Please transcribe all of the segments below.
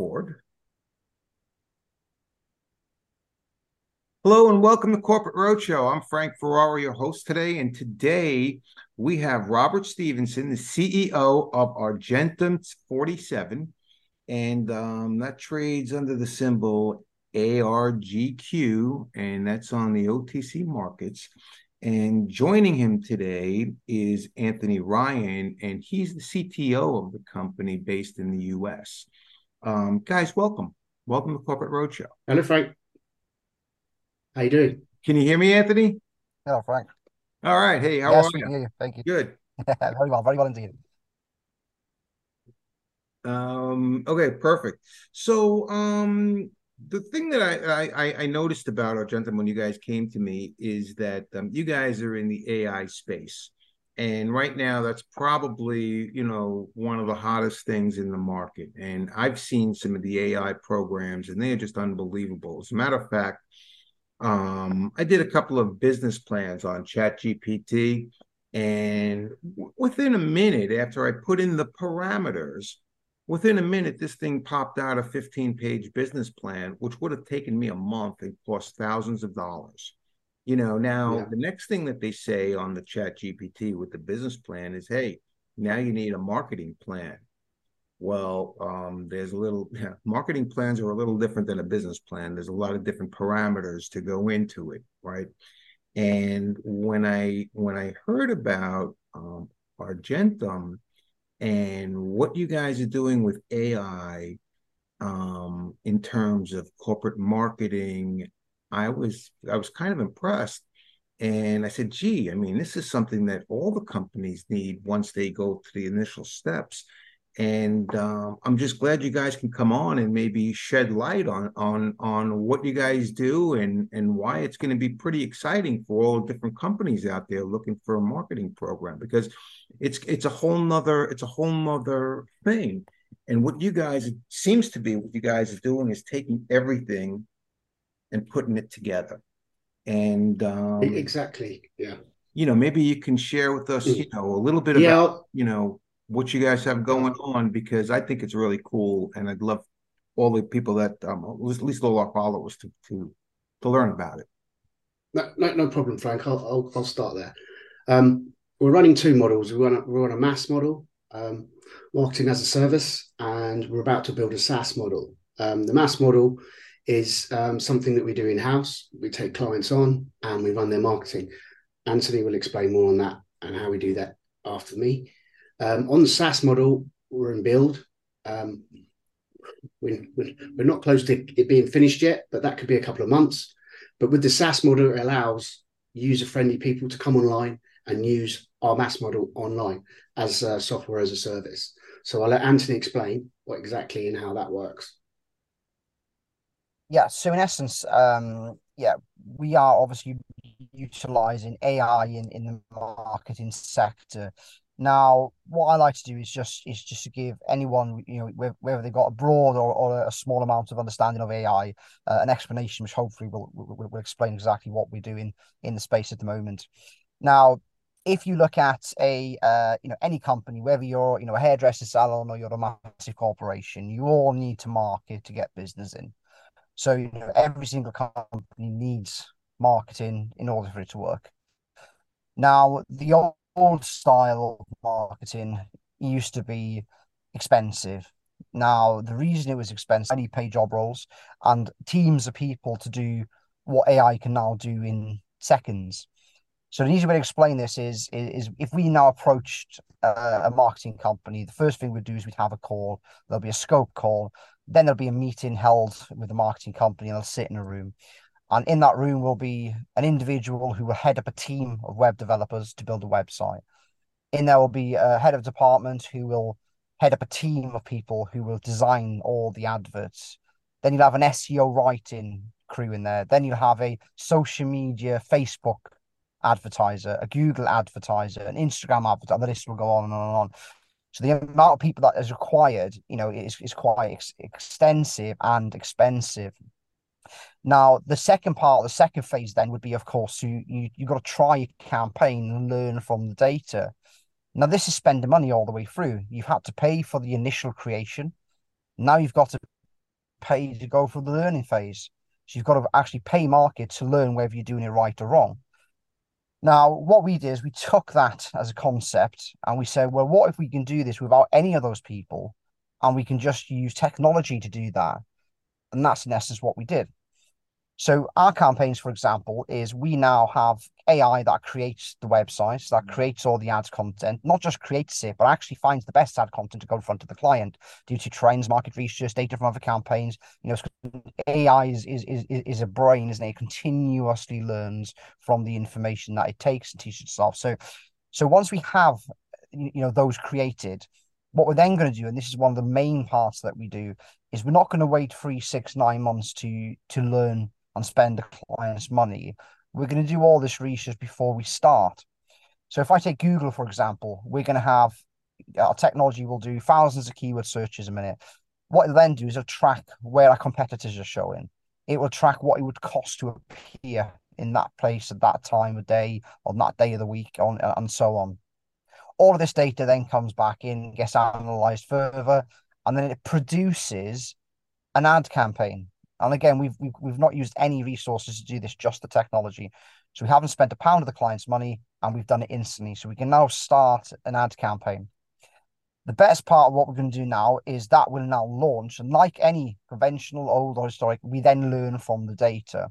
Board. Hello and welcome to Corporate Roadshow. I'm Frank Ferraro, your host today, and today we have Robert Stevenson, the CEO of Argentum 47, and um, that trades under the symbol ARGQ, and that's on the OTC markets. And joining him today is Anthony Ryan, and he's the CTO of the company based in the US. Um, guys, welcome. Welcome to Corporate Roadshow. Hello, Frank. How you doing? Can you hear me, Anthony? Hello, Frank. All right. Hey, how yes, are you? hear you. Thank you. Good. very well, very well indeed. Um, okay, perfect. So, um, the thing that I, I I noticed about Argentum when you guys came to me is that um, you guys are in the AI space. And right now, that's probably, you know, one of the hottest things in the market. And I've seen some of the AI programs, and they are just unbelievable. As a matter of fact, um, I did a couple of business plans on ChatGPT, and w- within a minute after I put in the parameters, within a minute, this thing popped out a 15 page business plan, which would have taken me a month and cost thousands of dollars. You know, now Yeah. the next thing that they say on the chat GPT with the business plan is, hey, now you need a marketing plan. Well, um, there's a little yeah, marketing plans are a little different than a business plan. There's a lot of different parameters to go into it, right? And when I when I heard about um, Argentum and what you guys are doing with AI um, in terms of corporate marketing, I was I was kind of impressed. And I said, gee, I mean, this is something that all the companies need once they go to the initial steps. And um, I'm just glad you guys can come on and maybe shed light on on on what you guys do and and why it's going to be pretty exciting for all the different companies out there looking for a marketing program because it's it's a whole nother it's a whole nother thing. And what you guys seems to be what you guys are doing is taking everything and putting it together. And um, Exactly. Yeah. you know, maybe you can share with us, you know, a little bit Yeah. about, you know, what you guys have going on because I think it's really cool, and I'd love all the people that um, at least- at least all our followers to to to learn about it. No, no, no problem, Frank. I'll, I'll, I'll start there. Um, we're running two models. We run a, we run a MaaS model, um, marketing as a service, and we're about to build a SaaS model. Um, the MaaS model is um, something that we do in house. We take clients on and we run their marketing. Anthony will explain more on that and how we do that after me. Um, on the SaaS model, we're in build. Um, we, we, we're not close to it being finished yet, but that could be a couple of months. But with the SaaS model, it allows user friendly people to come online and use our MaaS model online as software as a service. So I'll let Anthony explain what exactly and how that works. Yeah, so in essence, um, yeah, we are obviously utilizing AI in, in the marketing sector. Now, what I like to do is just is just to give anyone, you know, whether, they've got a broad or, or a small amount of understanding of AI, uh, an explanation which hopefully will, will will explain exactly what we're doing in the space at the moment. Now, if you look at a uh, you know any company, whether you're you know a hairdresser salon or you're a massive corporation, you all need to market to get business in. So you know every single company needs marketing in order for it to work. Now, the old, style of marketing used to be expensive. Now, the reason it was expensive, need pay job roles and teams of people to do what AI can now do in seconds. So the easy way to explain this is is, if we now approached uh, a marketing company, the first thing we'd do is we'd have a call. There'll be a scope call. Then there'll be a meeting held with the marketing company, and they'll sit in a room. And in that room will be an individual who will head up a team of web developers to build a website. In there will be a head of department who will head up a team of people who will design all the adverts. Then you'll have an SEO writing crew in there. Then you'll have a social media, Facebook advertiser, a Google advertiser, an Instagram advertiser. The list will go on and on and on. So the amount of people that is required, you know, is, is quite ex- extensive and expensive. Now, the second part, the second phase then would be, of course, you you you've got to try a campaign and learn from the data. Now, this is spending money all the way through. You've had to pay for the initial creation. Now you've got to pay to go through the learning phase. So you've got to actually pay market to learn whether you're doing it right or wrong. Now, what we did is we took that as a concept and we said, well, what if we can do this without any of those people and we can just use technology to do that? And that's in essence what we did. So our campaigns, for example, is we now have AI that creates the websites, that mm. creates all the ads content, not just creates it, but actually finds the best ad content to go in front of the client due to trends, market research, data from other campaigns. You know, AI is is is, is a brain, isn't it? It continuously learns from the information that it takes and teaches itself. So so once we have you know those created, what we're then going to do, and this is one of the main parts that we do, is we're not going to wait three, six, nine months to to learn and spend the client's money. We're going to do all this research before we start. So if I take Google, for example, we're going to have our technology will do thousands of keyword searches a minute. What it'll then do is it'll track where our competitors are showing. It will track what it would cost to appear in that place at that time of day, on that day of the week, on and so on. All of this data then comes back in, gets analyzed further, and then it produces an ad campaign. And again, we've, we've we've not used any resources to do this, just the technology. So we haven't spent a pound of the client's money, and we've done it instantly. So we can now start an ad campaign. The best part of what we're going to do now is that will now launch, and like any conventional, old or historic, we then learn from the data.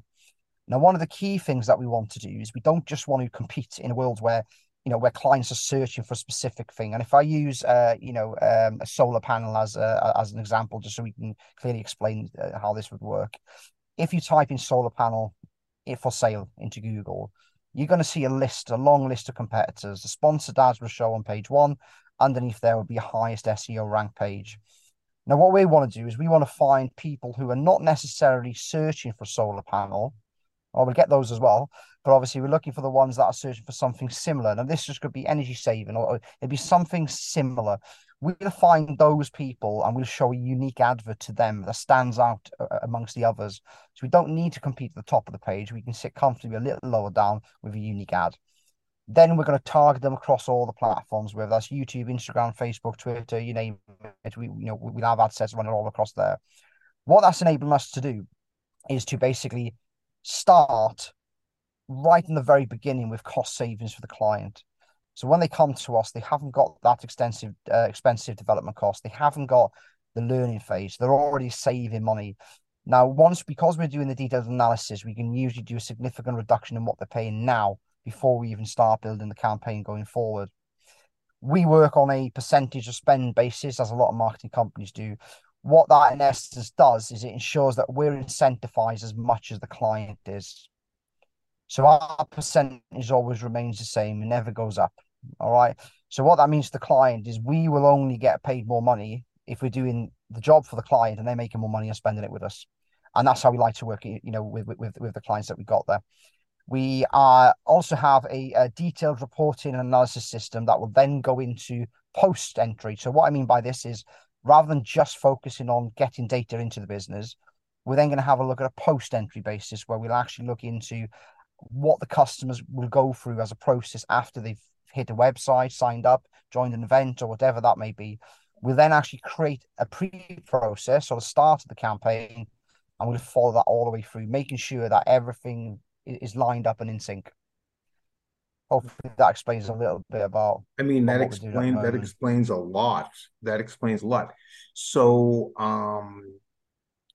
Now, one of the key things that we want to do is we don't just want to compete in a world where you know where clients are searching for a specific thing. And if i use uh you know um, a solar panel as a, as an example just so we can clearly explain uh, how this would work. If you type in solar panel for sale into google you're going to see a list a long list of competitors. The sponsored ads will show on page one. Underneath there will be a highest seo rank page. Now what we want to do is we want to find people who are not necessarily searching for solar panel or we'll get those as well but obviously we're looking for the ones that are searching for something similar. Now this just could be energy saving or it'd be something similar. We'll find those people and we'll show a unique advert to them that stands out uh, uh, amongst the others. So we don't need to compete at the top of the page. We can sit comfortably a little lower down with a unique ad. Then we're going to target them across all the platforms, whether that's YouTube, Instagram, Facebook, Twitter, you name it. We, you know, we'll have ad sets running all across there. What that's enabling us to do is to basically start right in the very beginning with cost savings for the client. So when they come to us, they haven't got that extensive, uh, expensive development cost. They haven't got the learning phase. They're already saving money. Now, once because we're doing the detailed analysis, we can usually do a significant reduction in what they're paying now before we even start building the campaign going forward. We work on a percentage of spend basis, as a lot of marketing companies do. What that in essence does is it ensures that we're incentivized as much as the client is. So our percentage always remains the same and never goes up. All right. So what that means to the client is we will only get paid more money if we're doing the job for the client and they're making more money and spending it with us. And that's how we like to work, you know, with with with the clients that we got there. We uh, also have a, a detailed reporting and analysis system that will then go into post entry. So what I mean by this is rather than just focusing on getting data into the business, we're then going to have a look at a post entry basis where we'll actually look into what the customers will go through as a process after they've hit a website, signed up, joined an event, or whatever that may be. We'll then actually create a pre-process or the start of the campaign, and we'll follow that all the way through, making sure that everything is lined up and in sync. Hopefully that explains a little bit about. I mean, that explains that explains a lot. That explains a lot. So, um,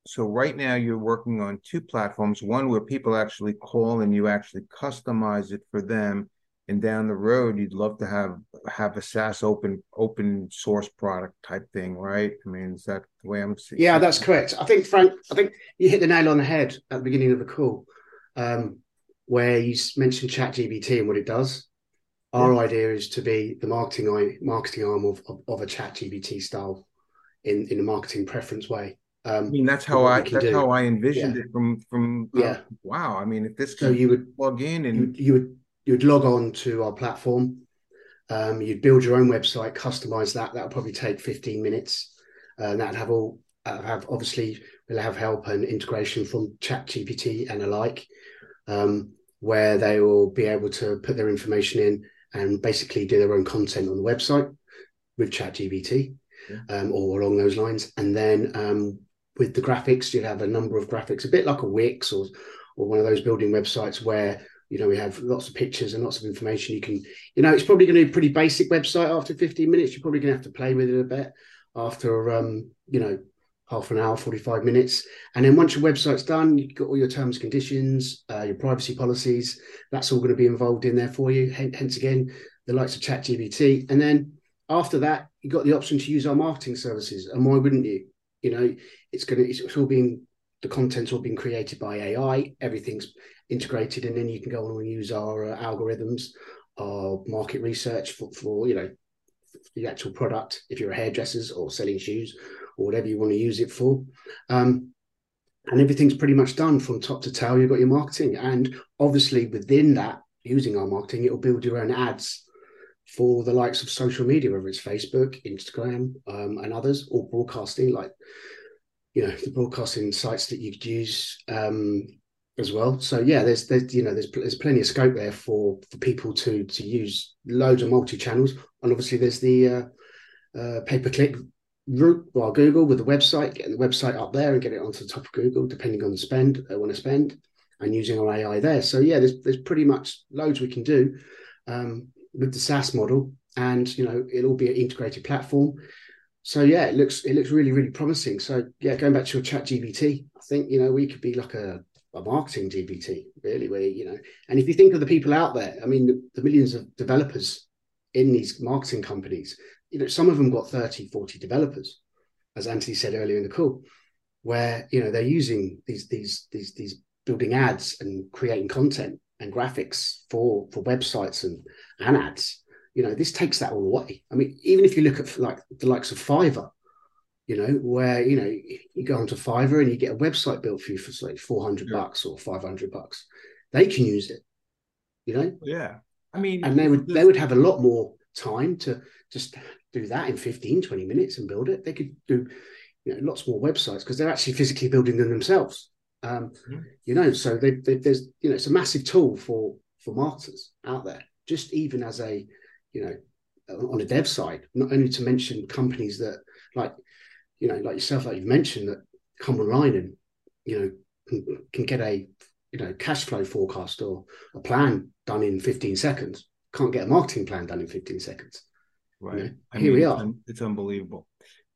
so right now you're working on two platforms one where people actually call and you actually customize it for them and down the road you'd love to have have a SaaS open open source product type thing, right? I mean, is that the way I'm seeing? Yeah, that's correct. I think Frank, I think you hit the nail on the head at the beginning of the call, um, where you mentioned ChatGPT and what it does. Our yeah. idea is to be the marketing marketing arm of, of, of a ChatGPT style in in a marketing preference way. Um, I mean, that's how I that's do. how I envisioned yeah. it from from. Uh, yeah. wow. I mean, if this so you would plug in and you, you would you would log on to our platform. Um, you'd build your own website, customize that. That would probably take 15 minutes. Uh, and that'd have all uh, have obviously we'll have help and integration from Chat GPT and alike, um, where they will be able to put their information in and basically do their own content on the website with Chat GPT yeah. um, or along those lines. And then um, with the graphics, you'd have a number of graphics, a bit like a Wix or or one of those building websites where you know we have lots of pictures and lots of information. You can, you know, it's probably going to be a pretty basic website after 15 minutes. You're probably going to have to play with it a bit after um, you know half an hour, 45 minutes. And then once your website's done, you've got all your terms conditions, uh, your privacy policies, that's all going to be involved in there for you. Hence, again, the likes of ChatGPT. And then after that, you've got the option to use our marketing services. And why wouldn't you? You know, it's going to, it's all being, the content's all being created by AI, everything's integrated, and then you can go on and use our uh, algorithms, our market research for, for you know, the actual product if you're a hairdressers or selling shoes or whatever you want to use it for. Um, and everything's pretty much done from top to tail. You've got your marketing, and obviously within that, using our marketing, it'll build your own ads for the likes of social media, whether it's Facebook, Instagram, um, and others, or broadcasting, like you know the broadcasting sites that you could use um, as well. So yeah, there's there's you know there's there's plenty of scope there for for people to to use loads of multi channels, and obviously there's the uh, uh, pay per click route while Google with the website, getting the website up there and get it onto the top of Google, depending on the spend they want to spend, and using our AI there. So yeah, there's there's pretty much loads we can do um, with the SaaS model, and you know it'll be an integrated platform. So yeah, it looks it looks really really promising. So yeah, going back to your Chat GPT, I think you know we could be like a a marketing GPT, really, where you know, and if you think of the people out there, I mean, the, the millions of developers in these marketing companies, you know, some of them got 30, 40 developers, as Anthony said earlier in the call, where you know they're using these these these these building ads and creating content and graphics for for websites and and ads. You know, this takes that all away. I mean, even if you look at like the likes of Fiverr, you know, where you know you go onto Fiverr and you get a website built for you for say four hundred yeah. bucks or five hundred bucks, they can use it. You know, yeah. I mean, and they would they would have a lot more time to just do that in 15, 20 minutes and build it. They could do you know lots more websites because they're actually physically building them themselves. Um. You know, so they, they, there's you know it's a massive tool for for marketers out there. Just even as a you know on a dev side, not only to mention companies that like you know, like yourself, like you've mentioned, that come online and you know can, can get a you know cash flow forecast or a plan done in 15 seconds. Can't get a marketing plan done in 15 seconds. Right. You know, here mean, we are. It's, it's unbelievable.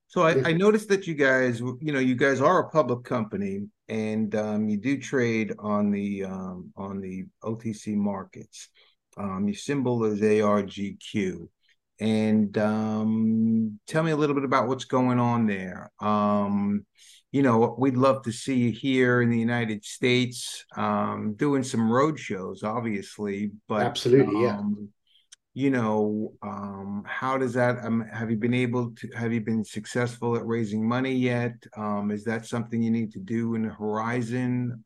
So I, yeah. I, noticed that you guys, you know, you guys are a public company and um, you do trade on the um, on the OTC markets. Um, your symbol is ARGQ and um, tell me a little bit about what's going on there. Um, you know, we'd love to see you here in the United States um, doing some road shows, obviously. But absolutely, yeah. Um, you know, um, how does that? Um, have you been able to? Have you been successful at raising money yet? is that something you need to do in the horizon?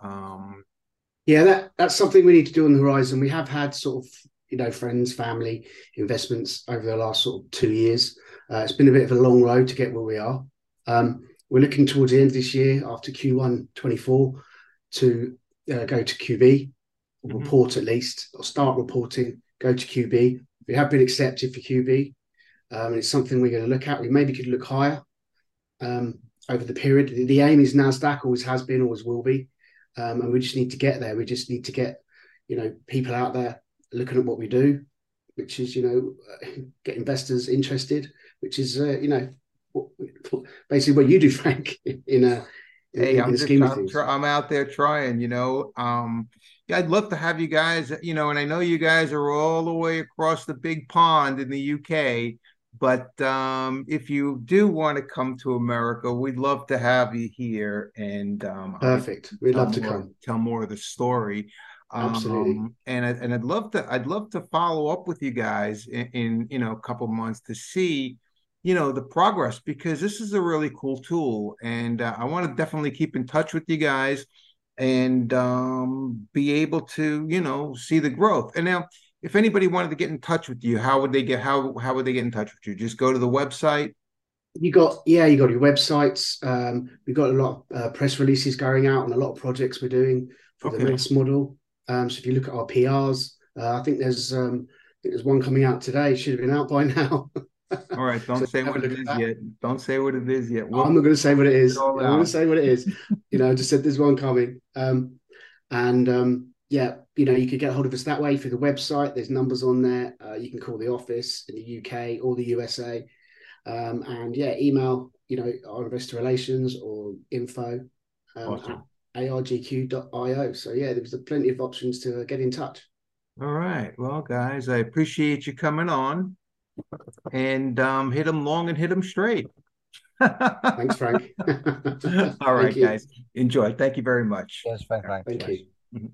yeah, that that's something we need to do on the horizon. We have had sort of you know, friends, family, investments over the last sort of two years. Uh, it's been a bit of a long road to get where we are. Um, we're looking towards the end of this year, after Q1 24, to uh, go to QB, mm-hmm. report at least, or start reporting, go to QB. We have been accepted for QB. Um, and it's something we're going to look at. We maybe could look higher um, over the period. The, the, aim is NASDAQ, always has been, always will be. Um, and we just need to get there. We just need to get, you know, people out there looking at what we do, which is you know get investors interested, which is uh, you know basically what you do, Frank. In a in, hey, in I'm, just, I'm, I'm, out there trying. You know, um, I'd love to have you guys. You know, and I know you guys are all the way across the big pond in the UK. But um, if you do want to come to America, we'd love to have you here. And um, perfect, we'd love to more, come tell more of the story. Absolutely. Um, and I, and I'd love to I'd love to follow up with you guys in, in you know a couple months to see you know the progress because this is a really cool tool and uh, I want to definitely keep in touch with you guys and um, be able to you know see the growth. And now if anybody wanted to get in touch with you, how would they get how how would they get in touch with you? Just go to the website you got yeah you got your websites um, we've got a lot of uh, press releases going out and a lot of projects we're doing for okay. the MaaS model um, so if you look at our PRs, uh, I think there's um, I think there's one coming out today. Should have been out by now. All right, don't So say what it is that. yet. Don't say what it is yet. I'm not going to say what it is. it I'm going to say what it is. you know, I just said there's one coming. Um, and um, yeah, you know, you could get hold of us that way through the website. There's numbers on there. Uh, you can call the office in the UK or the USA. Um, and yeah, email, you know, our investor relations or info um, Awesome. at argq.io. So yeah, there's plenty of options to uh, get in touch. All right. Well, guys, I appreciate you coming on and um, hit them long and hit them straight. Thanks, Frank. All right, guys. Enjoy. Thank you very much. Yes, Frank. Frank. Thank yes. you. Mhm.